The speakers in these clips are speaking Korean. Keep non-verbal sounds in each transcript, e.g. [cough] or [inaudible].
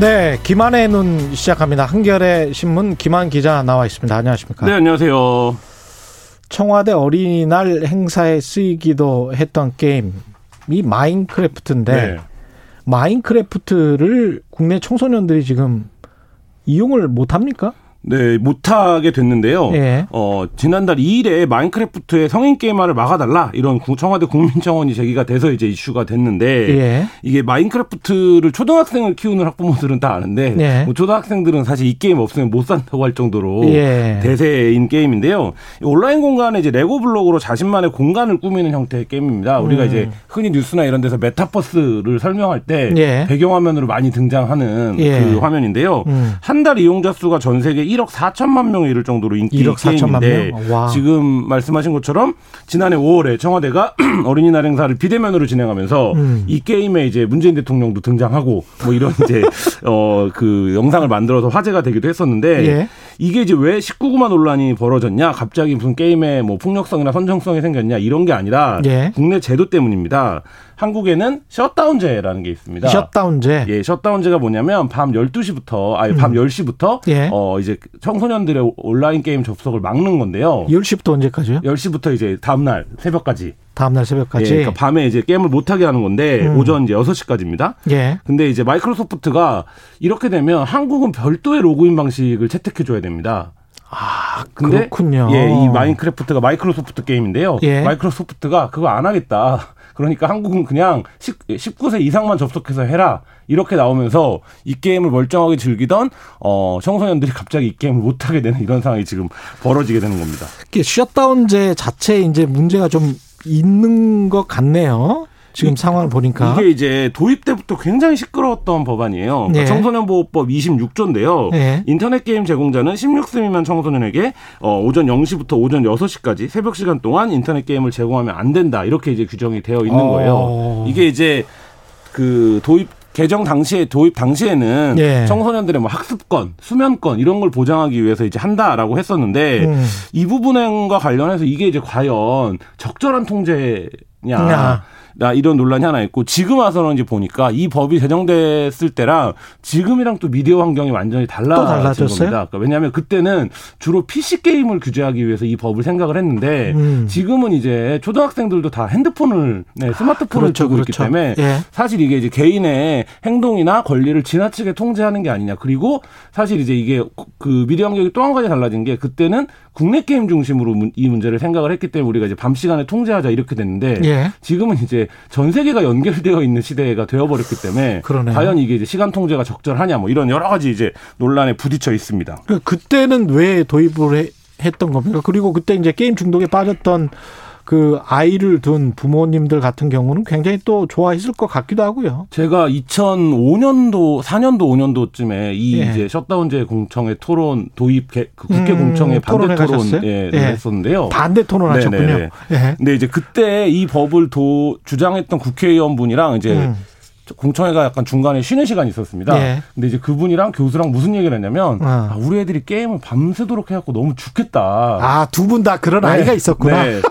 네, 김한의 눈 시작합니다. 한겨레 신문 김한 기자 나와 있습니다. 안녕하십니까? 네, 안녕하세요. 청와대 어린이날 행사에 쓰이기도 했던 게임이 마인크래프트인데 네. 마인크래프트를 국내 청소년들이 지금 이용을 못 합니까? 네, 못하게 됐는데요. 예. 어, 지난달 2일에 마인크래프트의 성인 게임화를 막아달라 이런 구- 청와대 국민청원이 제기가 돼서 이제 이슈가 됐는데 예. 이게 마인크래프트를 초등학생을 키우는 학부모들은 다 아는데 예. 뭐 초등학생들은 사실 이 게임 없으면 못 산다고 할 정도로 예. 대세인 게임인데요. 이 온라인 공간에 이제 레고 블록으로 자신만의 공간을 꾸미는 형태의 게임입니다. 우리가 음. 이제 흔히 뉴스나 이런 데서 메타버스를 설명할 때 예. 배경화면으로 많이 등장하는 예. 그 화면인데요. 음. 한달 이용자 수가 전 세계 1억 4천만 명에 이를 정도로 인기 1억 4천만 게임인데. 지금 말씀하신 것처럼 지난해 5월에 청와대가 [clears throat] 어린이날 행사를 비대면으로 진행하면서 음. 이 게임에 이제 문재인 대통령도 등장하고 뭐 이런 [laughs] 이제 어 그 영상을 만들어서 화제가 되기도 했었는데 예. 이게 이제 왜 19금화 논란이 벌어졌냐 갑자기 무슨 게임에 뭐 폭력성이나 선정성이 생겼냐 이런 게 아니라 예. 국내 제도 때문입니다. 한국에는 셧다운제라는 게 있습니다. 셧다운제. 예, 셧다운제가 뭐냐면 밤 12시부터 아니 밤 10시부터 음. 예. 어 이제 청소년들의 온라인 게임 접속을 막는 건데요. 10시부터 언제까지요? 10시부터 이제 다음 날 새벽까지. 다음날 예, 새벽까지. 그러니까 밤에 이제 게임을 못 하게 하는 건데 음. 오전 이제 6시까지입니다. 예. 근데 이제 마이크로소프트가 이렇게 되면 한국은 별도의 로그인 방식을 채택해 줘야 됩니다. 아, 근데 그렇군요. 예, 이 마인크래프트가 마이크로소프트 게임인데요. 예. 마이크로소프트가 그거 안 하겠다. 그러니까 한국은 그냥 10, 19세 이상만 접속해서 해라. 이렇게 나오면서 이 게임을 멀쩡하게 즐기던 어 청소년들이 갑자기 이 게임을 못 하게 되는 이런 상황이 지금 벌어지게 되는 겁니다. 이게 셧다운제 자체에 이제 문제가 좀 있는 것 같네요. 지금 상황을 보니까. 이게 이제 도입 때부터 굉장히 시끄러웠던 법안이에요. 그러니까 예. 청소년 보호법 26조인데요. 예. 인터넷 게임 제공자는 16세 미만 청소년에게 어, 오전 0시부터 오전 6시까지 새벽 시간 동안 인터넷 게임을 제공하면 안 된다. 이렇게 이제 규정이 되어 있는 어. 거예요. 이게 이제 그 도입 개정 당시에 도입 당시에는 예. 청소년들의 뭐 학습권, 수면권 이런 걸 보장하기 위해서 이제 한다라고 했었는데 음. 이 부분과 관련해서 이게 이제 과연 적절한 통제냐 야. 나 이런 논란이 하나 있고 지금 와서는 이제 보니까 이 법이 제정됐을 때랑 지금이랑 또 미디어 환경이 완전히 달라진? 겁니다. 그러니까 왜냐하면 그때는 주로 PC 게임을 규제하기 위해서 이 법을 생각을 했는데 음. 지금은 이제 초등학생들도 다 핸드폰을 네, 스마트폰을 그렇죠, 두고 있기 그렇죠. 때문에 예. 사실 이게 이제 개인의 행동이나 권리를 지나치게 통제하는 게 아니냐. 그리고 사실 이제 이게 그 미디어 환경이 또 한 가지 달라진 게 그때는 국내 게임 중심으로 문- 이 문제를 생각을 했기 때문에 우리가 이제 밤 시간에 통제하자 이렇게 됐는데 예. 지금은 이제 전 세계가 연결되어 있는 시대가 되어버렸기 때문에 그러네요. 과연 이게 이제 시간 통제가 적절하냐 뭐 이런 여러 가지 이제 논란에 부딪혀 있습니다. 그 그때는 왜 도입을 해- 했던 겁니까? 그리고 그때 이제 게임 중독에 빠졌던 그 아이를 둔 부모님들 같은 경우는 굉장히 또 좋아했을 것 같기도 하고요. 제가 2005년도, 4년도, 5년도쯤에 이 예. 이제 셧다운제 공청회 토론 도입 개- 그 국회 음, 공청회 반대 토론? 예, 예. 했었는데요. 반대 토론하셨군요. 네네네. 예. 근데 이제 그때 이 법을 도 주장했던 국회의원분이랑 이제 음. 공청회가 약간 중간에 쉬는 시간이 있었습니다. 예. 근데 이제 그분이랑 교수랑 무슨 얘기를 했냐면 어. 아, 우리 애들이 게임을 밤새도록 해갖고 너무 죽겠다. 아, 두 분 다 그런 네. 아이가 있었구나. 네.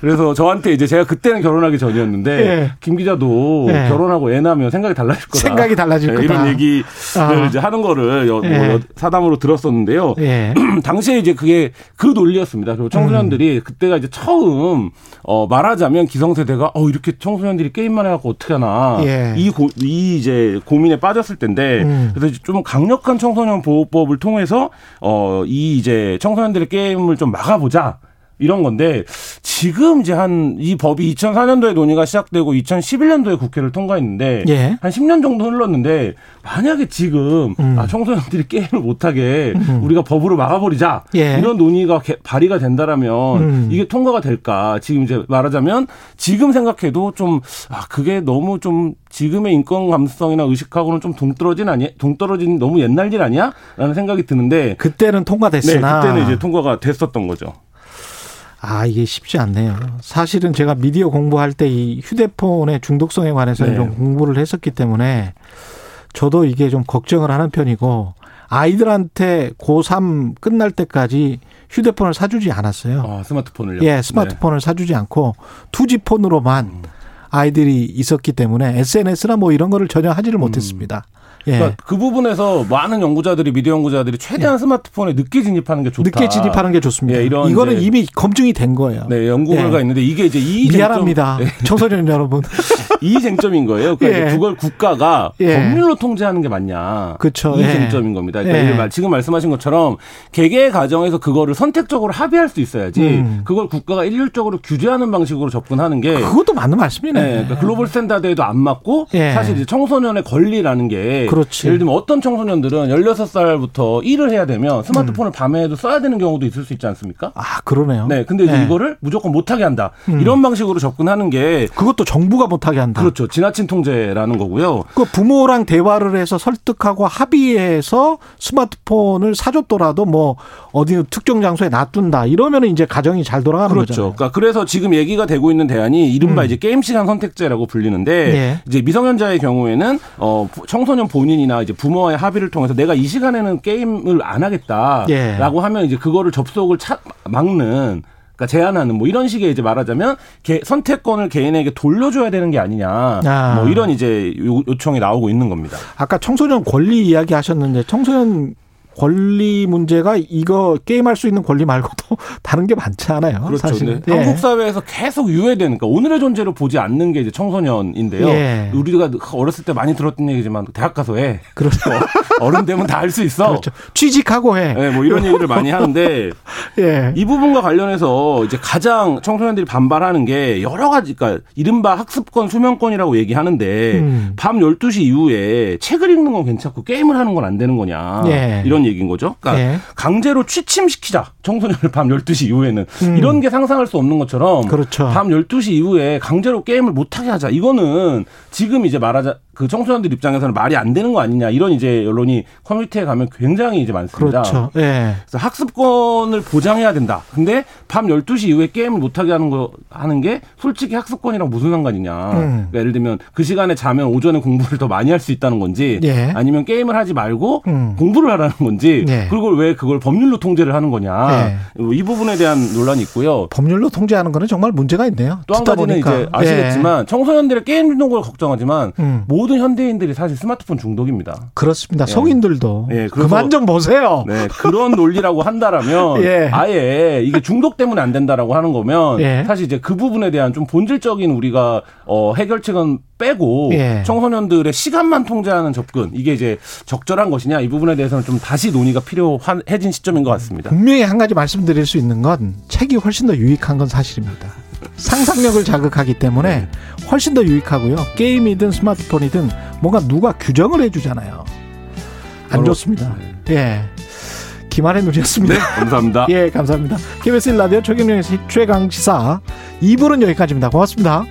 그래서 저한테 이제 제가 그때는 결혼하기 전이었는데 예. 김 기자도 예. 결혼하고 애 낳으면 생각이 달라질 거다. 생각이 달라질 네, 거다. 이런 얘기를 아. 이제 하는 거를 여- 뭐 예. 여- 사담으로 들었었는데요. 예. [clears throat] 당시에 이제 그게 그 논리였습니다. 그리고 청소년들이 그때가 이제 처음 어 말하자면 기성세대가 어 이렇게 청소년들이 게임만 해갖고 어떻게 하나 예. 이, 고, 이 이제 고민에 빠졌을 텐데 음. 그래서 좀 강력한 청소년 보호법을 통해서 어 이 이제 청소년들의 게임을 좀 막아보자. 이런 건데 지금 이제 한 이 법이 2004년도에 논의가 시작되고 2011년도에 국회를 통과했는데 예. 한 10년 정도 흘렀는데 만약에 지금 음. 아, 청소년들이 게임을 못하게 우리가 법으로 막아버리자 예. 이런 논의가 개- 발의가 된다라면 음. 이게 통과가 될까 지금 이제 말하자면 지금 생각해도 좀 아 그게 너무 좀 지금의 인권 감수성이나 의식하고는 좀 동떨어진 아니 동떨어진 너무 옛날 일 아니야라는 생각이 드는데 그때는 네 통과됐으나 그때는 이제 통과가 됐었던 거죠. 아, 이게 쉽지 않네요. 사실은 제가 미디어 공부할 때 이 휴대폰의 중독성에 관해서는 네. 좀 공부를 했었기 때문에 저도 이게 좀 걱정을 하는 편이고 아이들한테 고3 끝날 때까지 휴대폰을 사주지 않았어요. 아, 스마트폰을요. 예, 스마트폰을 사주지 않고 투지폰으로만 음. 아이들이 있었기 때문에 SNS나 뭐 이런 거를 전혀 하지를 못했습니다. 예. 음. 그러니까 그 부분에서 많은 연구자들이 미디어 연구자들이 최대한 스마트폰에 늦게 진입하는 게 좋다. 늦게 진입하는 게 좋습니다. 예, 이런 이거는 이미 검증이 된 거예요. 네, 연구 결과 예. 있는데 이게 이제 이 미안합니다. 네, 청소년 여러분. [laughs] 이 쟁점인 거예요. 그러니까 예. 그걸 국가가 예. 법률로 통제하는 게 맞냐. 그쵸. 이 예. 쟁점인 겁니다. 그러니까 예. 지금 말씀하신 것처럼 개개 과정에서 그거를 선택적으로 합의할 수 있어야지. 음. 그걸 국가가 일률적으로 규제하는 방식으로 접근하는 게 그것도 맞는 말씀이네. 네, 그러니까 global standard에도 안 맞고 예. 사실 이제 청소년의 권리라는 게 그렇지. 예를 들면 어떤 청소년들은 16살부터 일을 해야 되면 음. 스마트폰을 밤에도 써야 되는 경우도 있을 수 있지 않습니까? 아, 그러네요. 네, 근데 이제 네. 이거를 무조건 못하게 한다. 음. 이런 방식으로 접근하는 게 그것도 정부가 못하게 한다. 그렇죠. 지나친 통제라는 거고요. 그 부모랑 대화를 해서 설득하고 합의해서 스마트폰을 사줬더라도 뭐 어디 특정 장소에 놔둔다 이러면 이제 가정이 잘 돌아가는 그렇죠. 거잖아요. 그러니까 그래서 지금 얘기가 되고 있는 대안이 이른바 음. 이제 게임 시간 선택제라고 불리는데 예. 이제 미성년자의 경우에는 어 청소년 본인이나 이제 부모와의 합의를 통해서 내가 이 시간에는 게임을 안 하겠다라고 예. 하면 이제 그거를 접속을 차, 막는 그러니까 제한하는 뭐 이런 식의 이제 말하자면 개- 선택권을 개인에게 돌려줘야 되는 게 아니냐 아. 뭐 이런 이제 요, 요청이 나오고 있는 겁니다. 아까 청소년 권리 이야기 하셨는데 청소년 권리 문제가 이거 게임할 수 있는 권리 말고도 [laughs] 다른 게 많지 않아요. 그렇죠. 사실은. 근데 한국 사회에서 계속 유해되는, 그러니까 오늘의 존재로 보지 않는 게 이제 청소년인데요. 예. 우리가 어렸을 때 많이 들었던 얘기지만 대학 가서 해. 그렇죠. [laughs] 어른 되면 다 할 수 있어. 그렇죠. 취직하고 해. 네, 뭐 이런 얘기를 많이 하는데 [laughs] 예. 이 부분과 관련해서 이제 가장 청소년들이 반발하는 게 여러 가지, 그러니까 이른바 학습권, 수면권이라고 얘기하는데 음. 밤 12시 이후에 책을 읽는 건 괜찮고 게임을 하는 건 안 되는 거냐. 예. 이런 얘기인 거죠. 그러니까 예. 강제로 취침시키자. 청소년을 밤 12시 이후에는. 음. 이런 게 상상할 수 없는 것처럼 그렇죠. 밤 12시 이후에 강제로 게임을 못 하게 하자. 이거는 지금 이제 말하자 그 청소년들 입장에서는 말이 안 되는 거 아니냐. 이런 이제 언론이 커뮤니티에 가면 굉장히 이제 많습니다. 그렇죠. 예. 그래서 학습권을 보장해야 된다. 근데 밤 12시 이후에 게임을 못 하게 하는 거 하는 게 솔직히 학습권이랑 무슨 상관이냐. 음. 그러니까 예를 들면 그 시간에 자면 오전에 공부를 더 많이 할 수 있다는 건지 예. 아니면 게임을 하지 말고 음. 공부를 하라는 건지 예. 그리고 왜 그걸 법률로 통제를 하는 거냐. 이 부분에 대한 논란이 있고요. 법률로 통제하는 거는 정말 문제가 있네요. 또 한 가지는 보니까. 이제 아시겠지만 청소년들의 게임 중독을 걱정하지만 예. 음. 모든 현대인들이 사실 스마트폰 중독입니다. 그렇습니다. 예. 성인들도 예, 그래서- 그만 좀 보세요. 네, 그런 논리라고 한다라면 [laughs] 예. 아예 이게 중독 때문에 안 된다라고 하는 거면 예. 사실 이제 그 부분에 대한 좀 본질적인 우리가 어 해결책은 빼고 예. 청소년들의 시간만 통제하는 접근 이게 이제 적절한 것이냐 이 부분에 대해서는 좀 다시 논의가 필요해진 시점인 것 같습니다. 분명히 한 가지 말씀드릴 수 있는 건 책이 훨씬 더 유익한 건 사실입니다. 상상력을 자극하기 때문에 훨씬 더 유익하고요. 게임이든 스마트폰이든 뭔가 누가 규정을 해주잖아요. 안 좋습니다. 예. 김한의 눈이었습니다. 네, 감사합니다. [laughs] 예, 감사합니다. KBS 라디오 최경영의 최강 시사 2부는 여기까지입니다. 고맙습니다.